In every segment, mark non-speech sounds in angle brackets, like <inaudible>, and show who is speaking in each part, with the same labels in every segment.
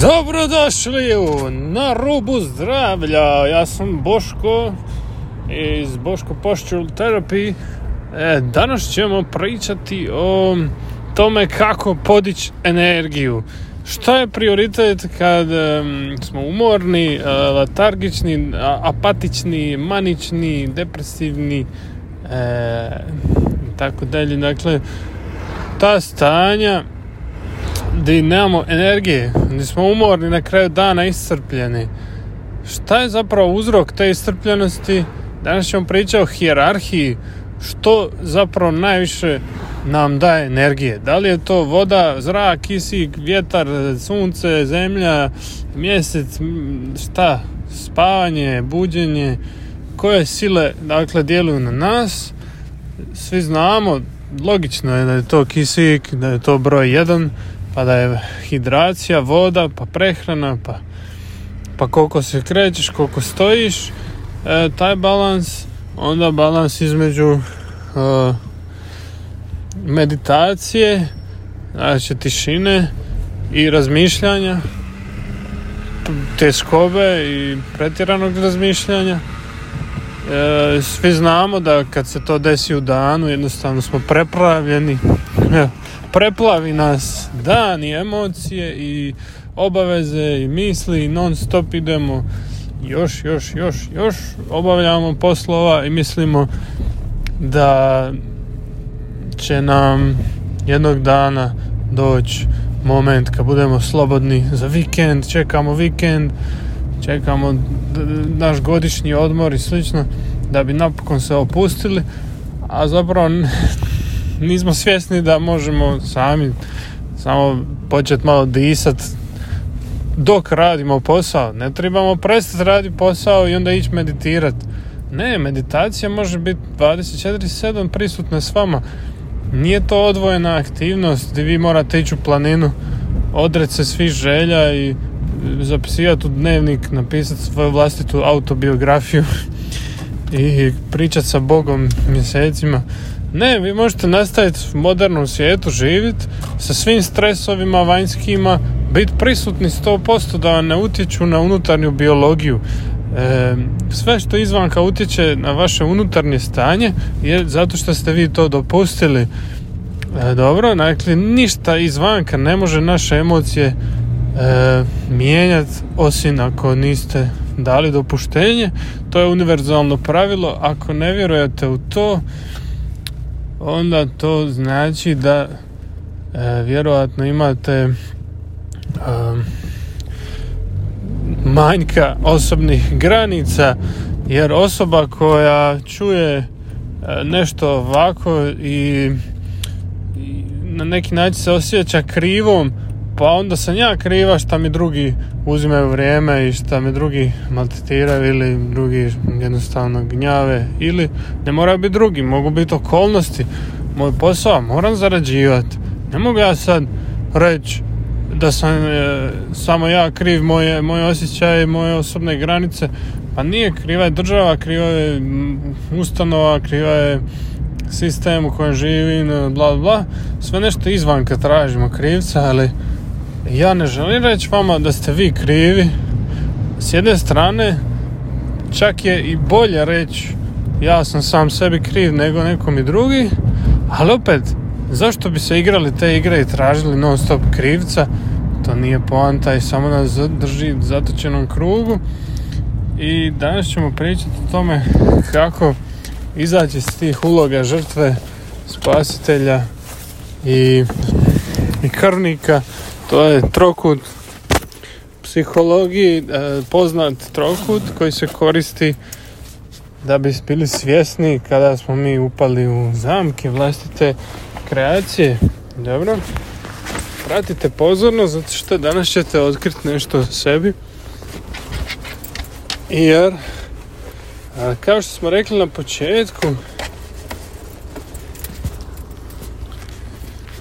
Speaker 1: Dobrodošli u Na rubu zdravlja. Ja sam Boško iz Boško Postural Therapy. E, danas ćemo pričati o tome kako podići energiju. Šta je prioritet kad smo umorni, uh, letargični, apatični, manični, depresivni e, i tako dalje. Dakle, ta stanja gdje nemamo energije, gdje smo umorni na kraju dana iscrpljeni. Šta je zapravo uzrok te iscrpljenosti? Danas ćemo pričati o hijerarhiji, što zapravo najviše nam daje energije. Da li je to voda, zrak, kisik, vjetar, sunce, zemlja, mjesec, šta? Spavanje, buđenje, koje sile dakle djeluju na nas. Svi znamo, logično je da je to kisik, da je to broj jedan, pa da je hidracija, voda, pa prehrana, pa, pa koliko se krećeš, koliko stojiš, e, taj balans, onda balans između e, meditacije, znači tišine i razmišljanja, teskobe i pretjeranog razmišljanja. E, svi znamo da kad se to desi u danu, jednostavno smo prepravljeni preplavi nas dan i emocije i obaveze i misli i non stop idemo još, još, još, još obavljamo poslova i mislimo da će nam jednog dana doći moment kad budemo slobodni za vikend, čekamo vikend, čekamo naš godišnji odmor i slično da bi napokon se opustili, a zapravo nismo svjesni da možemo sami samo početi malo disat dok radimo posao. Ne trebamo prestati raditi posao i onda ići meditirati. Ne, meditacija može biti 24-7 prisutna s vama. Nije to odvojena aktivnost gdje vi morate ići u planinu, odreći se svih želja i zapisivati u dnevnik, napisati svoju vlastitu autobiografiju <laughs> i pričati sa Bogom mjesecima. Ne, vi možete nastaviti u modernom svijetu živjeti sa svim stresovima vanjskima, biti prisutni 100% da vam ne utječu na unutarnju biologiju. E, sve što izvanka utječe na vaše unutarnje stanje je zato što ste vi to dopustili. E, dobro, dakle, ništa izvanka ne može naše emocije e, mijenjati osim ako niste dali dopuštenje. To je univerzalno pravilo. Ako ne vjerujete u to, onda to znači da e, vjerojatno imate e, manjka osobnih granica jer osoba koja čuje e, nešto ovako i, i na neki način se osjeća krivom pa onda sam ja kriva šta mi drugi uzimaju vrijeme i šta mi drugi maltretiraju ili drugi jednostavno gnjave ili ne mora biti drugi, mogu biti okolnosti. Moj posao, moram zarađivati ne mogu ja sad reći da sam e, samo ja kriv moje, moje osjećaje moje osobne granice. Pa nije kriva je država, kriva je ustanova, kriva je sistem u kojem živim, bla bla, sve nešto izvan kad tražimo krivca, ali ja ne želim reći vama da ste vi krivi. S jedne strane, čak je i bolje reći ja sam sam sebi kriv nego nekom i drugi, ali opet, zašto bi se igrali te igre i tražili non stop krivca? To nije poanta i samo nas drži zatočenom krugu. I danas ćemo pričati o tome kako izaći iz tih uloga žrtve, spasitelja i, i krvnika to je trokut psihologiji e, poznat trokut koji se koristi da bi bili svjesni kada smo mi upali u zamke vlastite kreacije. Dobro. Pratite pozorno zato što danas ćete otkriti nešto o sebi. Jer kao što smo rekli na početku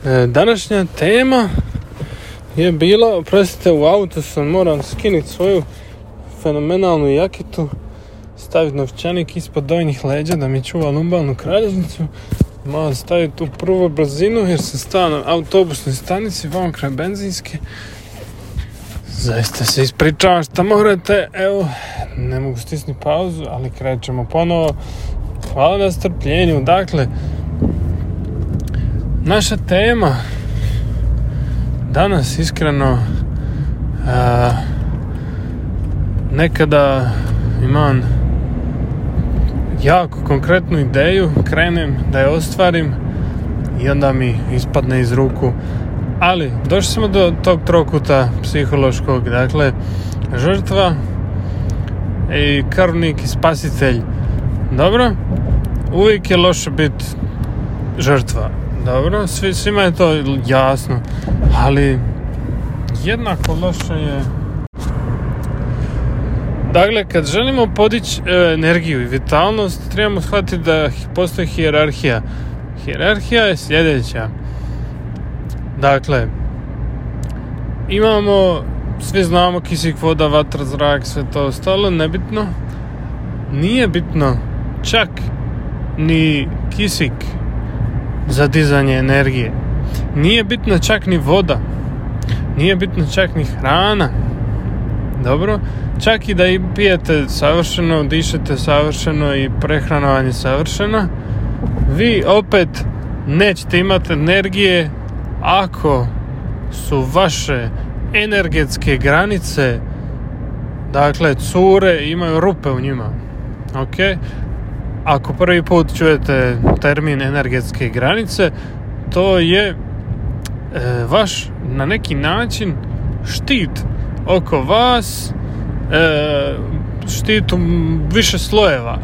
Speaker 1: e, današnja tema je bila, oprostite, u auto sam moram skinuti svoju fenomenalnu jaketu, staviti novčanik ispod donjih leđa da mi čuva lumbalnu kralježnicu, malo staviti u prvu brzinu jer sam stao na autobusnoj stanici, vam kraj benzinske, Zaista se ispričavam što morate, evo, ne mogu stisni pauzu, ali krećemo ponovo. Hvala na strpljenju. Dakle, naša tema danas iskreno a, nekada imam jako konkretnu ideju, krenem da je ostvarim i onda mi ispadne iz ruku ali došli smo do tog trokuta psihološkog, dakle žrtva i krvnik i spasitelj. Dobro, uvijek je loše biti žrtva. Dobro, Svi, svima je to jasno, ali jednako loše je Dakle, kad želimo podići e, energiju i vitalnost, trebamo shvatiti da postoji hijerarhija. Hijerarhija je sljedeća. Dakle, imamo, svi znamo kisik, voda, vatra, zrak, sve to ostalo, nebitno. Nije bitno čak ni kisik za dizanje energije. Nije bitno čak ni voda. Nije bitno čak ni hrana. Dobro? Čak i da i pijete savršeno, dišete savršeno i prehrana vam je savršena, vi opet nećete imati energije ako su vaše energetske granice dakle cure imaju rupe u njima ok ako prvi put čujete termin energetske granice to je e, vaš na neki način štit oko vas e, štit u više slojeva.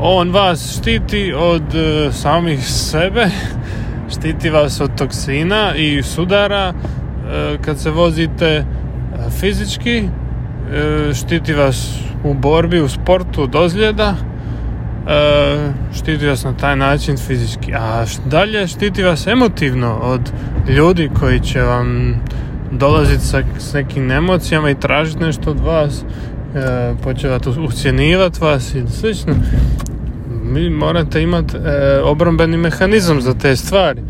Speaker 1: On vas štiti od e, samih sebe <laughs> štiti vas od toksina i sudara e, kad se vozite e, fizički, e, štiti vas u borbi, u sportu od ozljeda, štiti vas na taj način fizički. A dalje štiti vas emotivno od ljudi koji će vam dolaziti sa, s nekim emocijama i tražiti nešto od vas, počevati ucjenjivati vas i slično. Vi morate imati e, obrambeni mehanizam za te stvari.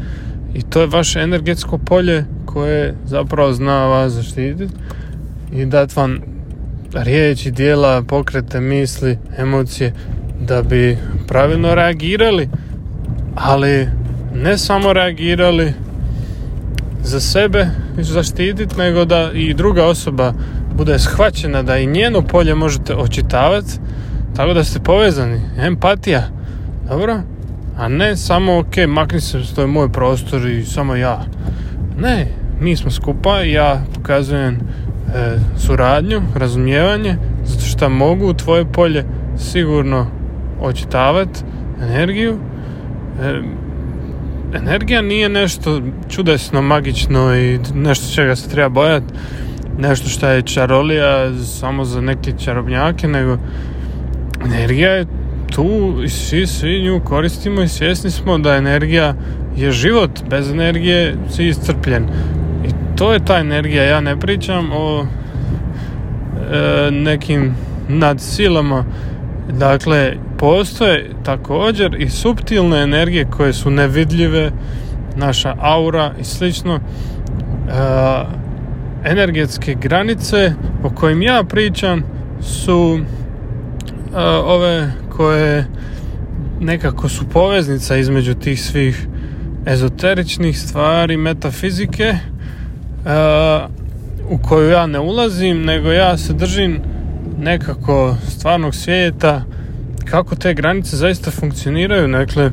Speaker 1: I to je vaše energetsko polje koje zapravo zna vas zaštititi i dati vam riječi, dijela, pokrete, misli, emocije da bi pravilno reagirali ali ne samo reagirali za sebe zaštititi nego da i druga osoba bude shvaćena da i njeno polje možete očitavati tako da ste povezani. Empatija. Dobro? A ne samo, ok, makni se, to je moj prostor i samo ja. Ne, mi smo skupa i ja pokazujem e, suradnju, razumijevanje, zato što mogu u tvoje polje sigurno očitavati energiju. E, energija nije nešto čudesno, magično i nešto čega se treba bojati. Nešto što je čarolija samo za neke čarobnjake, nego energija je tu i svi, svi nju koristimo i svjesni smo da energija je život, bez energije si iscrpljen. I to je ta energija, ja ne pričam o e, nekim nadsilama, dakle postoje također i subtilne energije koje su nevidljive, naša aura i slično. E, energetske granice o kojim ja pričam su ove koje nekako su poveznica između tih svih ezoteričnih stvari, metafizike u koju ja ne ulazim, nego ja se držim nekako stvarnog svijeta kako te granice zaista funkcioniraju. Dakle,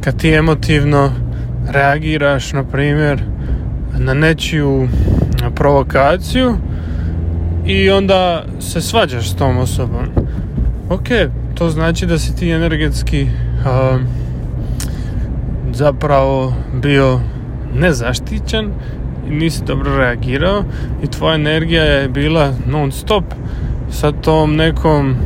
Speaker 1: kad ti emotivno reagiraš, na primjer, na nečiju provokaciju i onda se svađaš s tom osobom Ok, to znači da si ti energetski zapravo bio nezaštićen i nisi dobro reagirao i tvoja energija je bila non stop sa tom nekom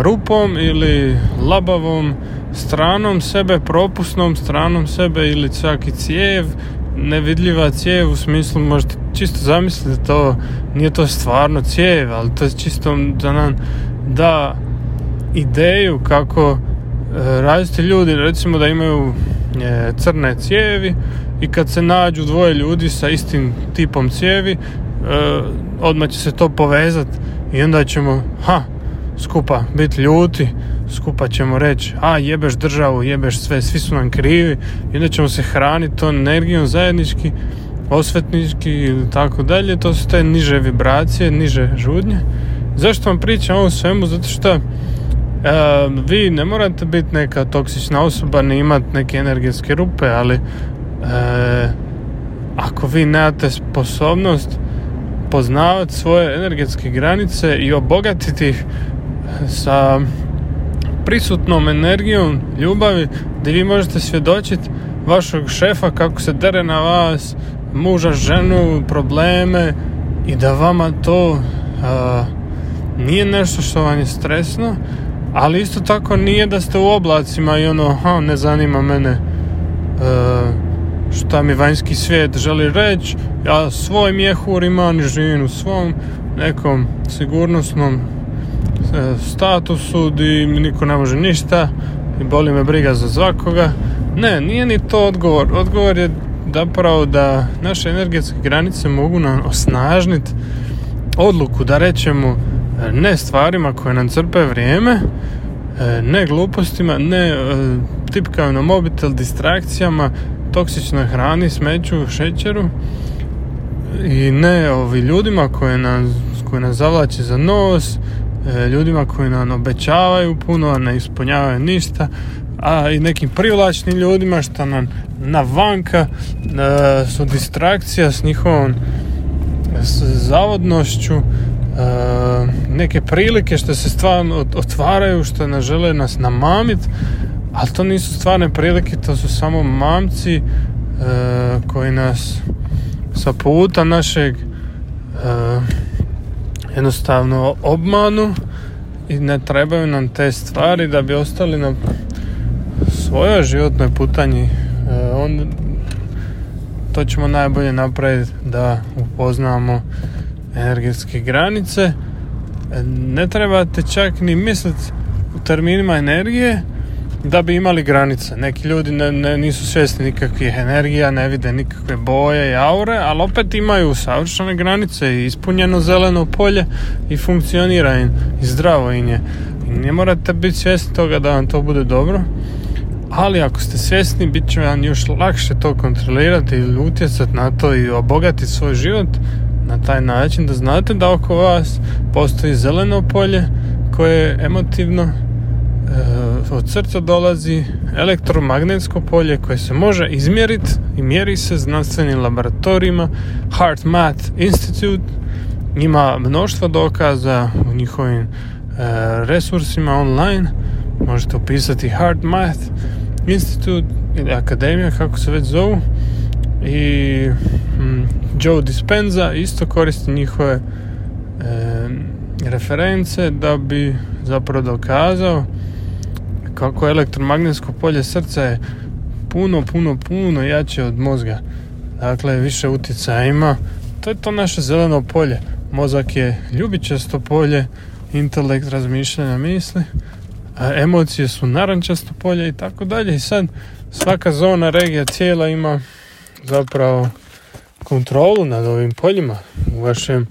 Speaker 1: rupom ili labavom stranom sebe, propusnom stranom sebe ili čak i cijev, nevidljiva cijev u smislu možete čisto zamisliti to, nije to stvarno cijev, ali to je čisto da nam da ideju kako e, različiti ljudi recimo da imaju e, crne cijevi i kad se nađu dvoje ljudi sa istim tipom cijevi odmah će se to povezati i onda ćemo ha, skupa biti ljuti, skupa ćemo reći a jebeš državu, jebeš sve, svi su nam krivi i onda ćemo se hraniti tom energijom zajednički, osvetnički ili tako dalje, to su te niže vibracije, niže žudnje. Zašto vam pričam o svemu? Zato što E, vi ne morate biti neka toksična osoba ni imati neke energetske rupe, ali e, ako vi nemate sposobnost poznavati svoje energetske granice i obogatiti ih sa prisutnom energijom ljubavi gdje vi možete svjedočiti vašeg šefa kako se dere na vas muža, ženu, probleme i da vama to nije nešto što vam je stresno ali isto tako nije da ste u oblacima i ono, ha, ne zanima mene šta mi vanjski svijet želi reći, ja svoj mjehur imam i živim u svom nekom sigurnosnom e, statusu di mi niko ne može ništa i boli me briga za svakoga. Ne, nije ni to odgovor. Odgovor je zapravo da naše energetske granice mogu nam osnažniti odluku da rećemo ne stvarima koje nam crpe vrijeme, e, ne glupostima, ne e, tipkaju na mobitel, distrakcijama, toksičnoj hrani, smeću, šećeru i ne ovi ljudima koje nas, koje nas zavlače za nos, e, ljudima koji nam obećavaju puno, a ne ispunjavaju ništa, a i nekim privlačnim ljudima što nam na vanka su distrakcija s njihovom zavodnošću E, neke prilike što se stvarno otvaraju, što ne žele nas namamit, ali to nisu stvarne prilike, to su samo mamci e, koji nas sa puta našeg e, jednostavno obmanu i ne trebaju nam te stvari da bi ostali na svojoj životnoj putanji. On, to ćemo najbolje napraviti da upoznamo energetske granice. Ne trebate čak ni misliti u terminima energije da bi imali granice. Neki ljudi ne, ne, nisu svjesni nikakvih energija, ne vide nikakve boje i aure, ali opet imaju savršene granice i ispunjeno zeleno polje i funkcionira im i zdravo im je. Ne morate biti svjesni toga da vam to bude dobro, ali ako ste svjesni, bit će vam još lakše to kontrolirati ili utjecati na to i obogatiti svoj život na taj način da znate da oko vas postoji zeleno polje koje je emotivno od srca dolazi elektromagnetsko polje koje se može izmjeriti i mjeri se znanstvenim laboratorijima. Heart Math Institute ima mnoštvo dokaza u njihovim e, resursima online. Možete upisati Heart Math Institute ili akademija kako se već zovu. I hm, Joe Dispenza isto koristi njihove reference da bi zapravo dokazao kako elektromagnetsko polje srca je puno, puno, puno jače od mozga. Dakle, više utjecaja ima. To je to naše zeleno polje. Mozak je ljubičasto polje, intelekt razmišljanja misli, a emocije su narančasto polje i tako dalje. I sad svaka zona, regija, cijela ima zapravo kontrolu nad ovim poljima u vašem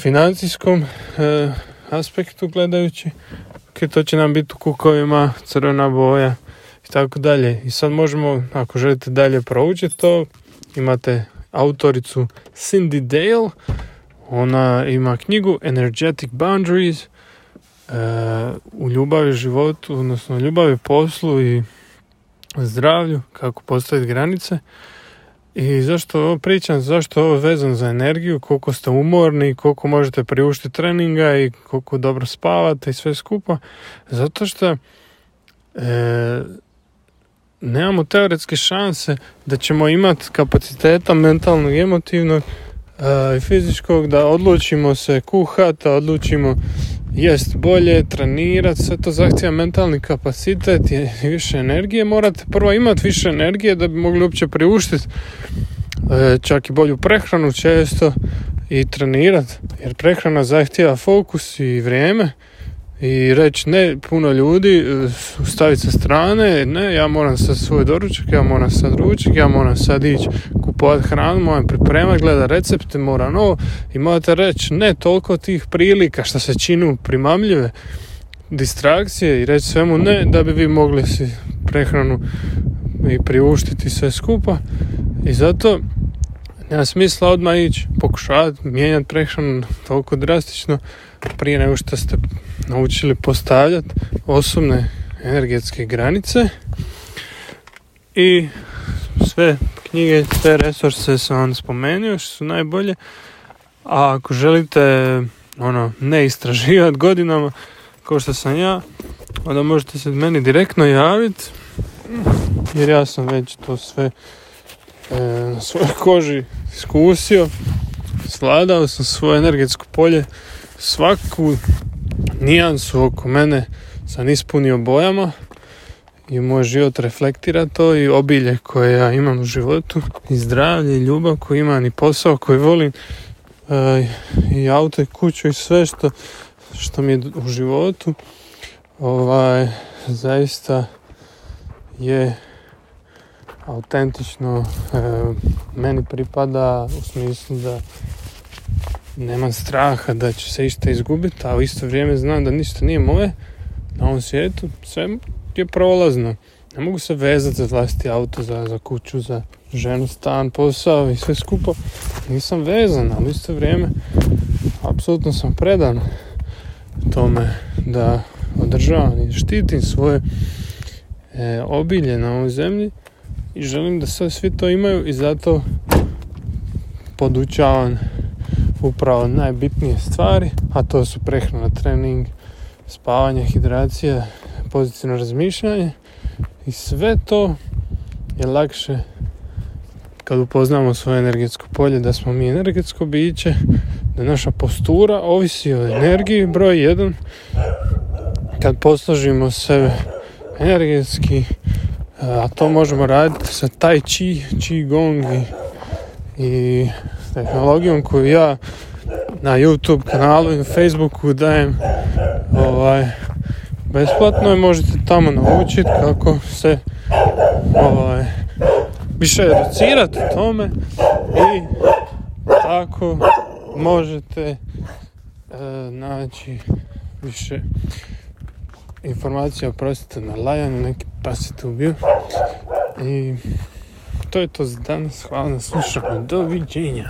Speaker 1: financijskom e, aspektu gledajući ok, to će nam biti u kukovima crvena boja i tako dalje. I sad možemo ako želite dalje proučiti to imate autoricu Cindy Dale. Ona ima knjigu Energetic Boundaries e, u ljubavi životu odnosno ljubavi poslu i zdravlju kako postaviti granice i zašto ovo pričam, zašto ovo vezano za energiju, koliko ste umorni, koliko možete priuštiti treninga i koliko dobro spavate i sve skupa. Zato što e, nemamo teoretske šanse da ćemo imati kapaciteta mentalnog emotivnog e, i fizičkog da odlučimo se kuhati, odlučimo jest bolje, trenirati, sve to zahtjeva mentalni kapacitet i <laughs> više energije. Morate prvo imati više energije da bi mogli uopće priuštiti e, čak i bolju prehranu često i trenirati. Jer prehrana zahtjeva fokus i vrijeme i reći ne puno ljudi e, staviti sa strane ne ja moram sad svoj doručak ja moram sad ručak ja moram sad ići kupovati hranu moram pripremati gleda recepte moram ovo. I morate reći ne toliko tih prilika što se činu primamljive distrakcije i reći svemu ne da bi vi mogli si prehranu i priuštiti sve skupa. I zato nema smisla odmah ići pokušavati mijenjati prehranu toliko drastično prije nego što ste naučili postavljati osobne energetske granice. I sve knjige, te resurse sam vam spomenuo što su najbolje. A ako želite ono, ne istraživati godinama kao što sam ja onda možete se meni direktno javiti jer ja sam već to sve na svojoj koži iskusio sladao sam svoje energetsko polje svaku nijansu oko mene sam ispunio bojama i moj život reflektira to i obilje koje ja imam u životu i zdravlje i ljubav koju imam i posao koji volim e, i auto i kuću i sve što, što mi je u životu. Ovaj, zaista je autentično e, meni pripada u smislu da nemam straha da će se isto izgubiti, a u isto vrijeme znam da ništa nije moje na ovom svijetu, sve je prolazno. Ne mogu se vezati za vlastiti auto, za, za kuću, za ženu, stan, posao i sve skupo. Nisam vezan, ali u isto vrijeme apsolutno sam predan tome da održavam i štitim svoje e, obilje na ovoj zemlji i želim da sve svi to imaju i zato podučavam upravo najbitnije stvari, a to su prehrana, trening, spavanje, hidracija, pozitivno razmišljanje i sve to je lakše kad upoznamo svoje energetsko polje, da smo mi energetsko biće, da naša postura ovisi o energiji, broj jedan, kad posložimo sebe energetski, a to možemo raditi sa tai chi, chi gong i, i tehnologijom koju ja na YouTube kanalu i na Facebooku dajem ovaj, besplatno i možete tamo naučiti kako se ovaj, više educirati tome i tako možete e, naći više informacija oprostite na lajanju, neki pas je ubio i to je to za danas, hvala na slušanju, doviđenja.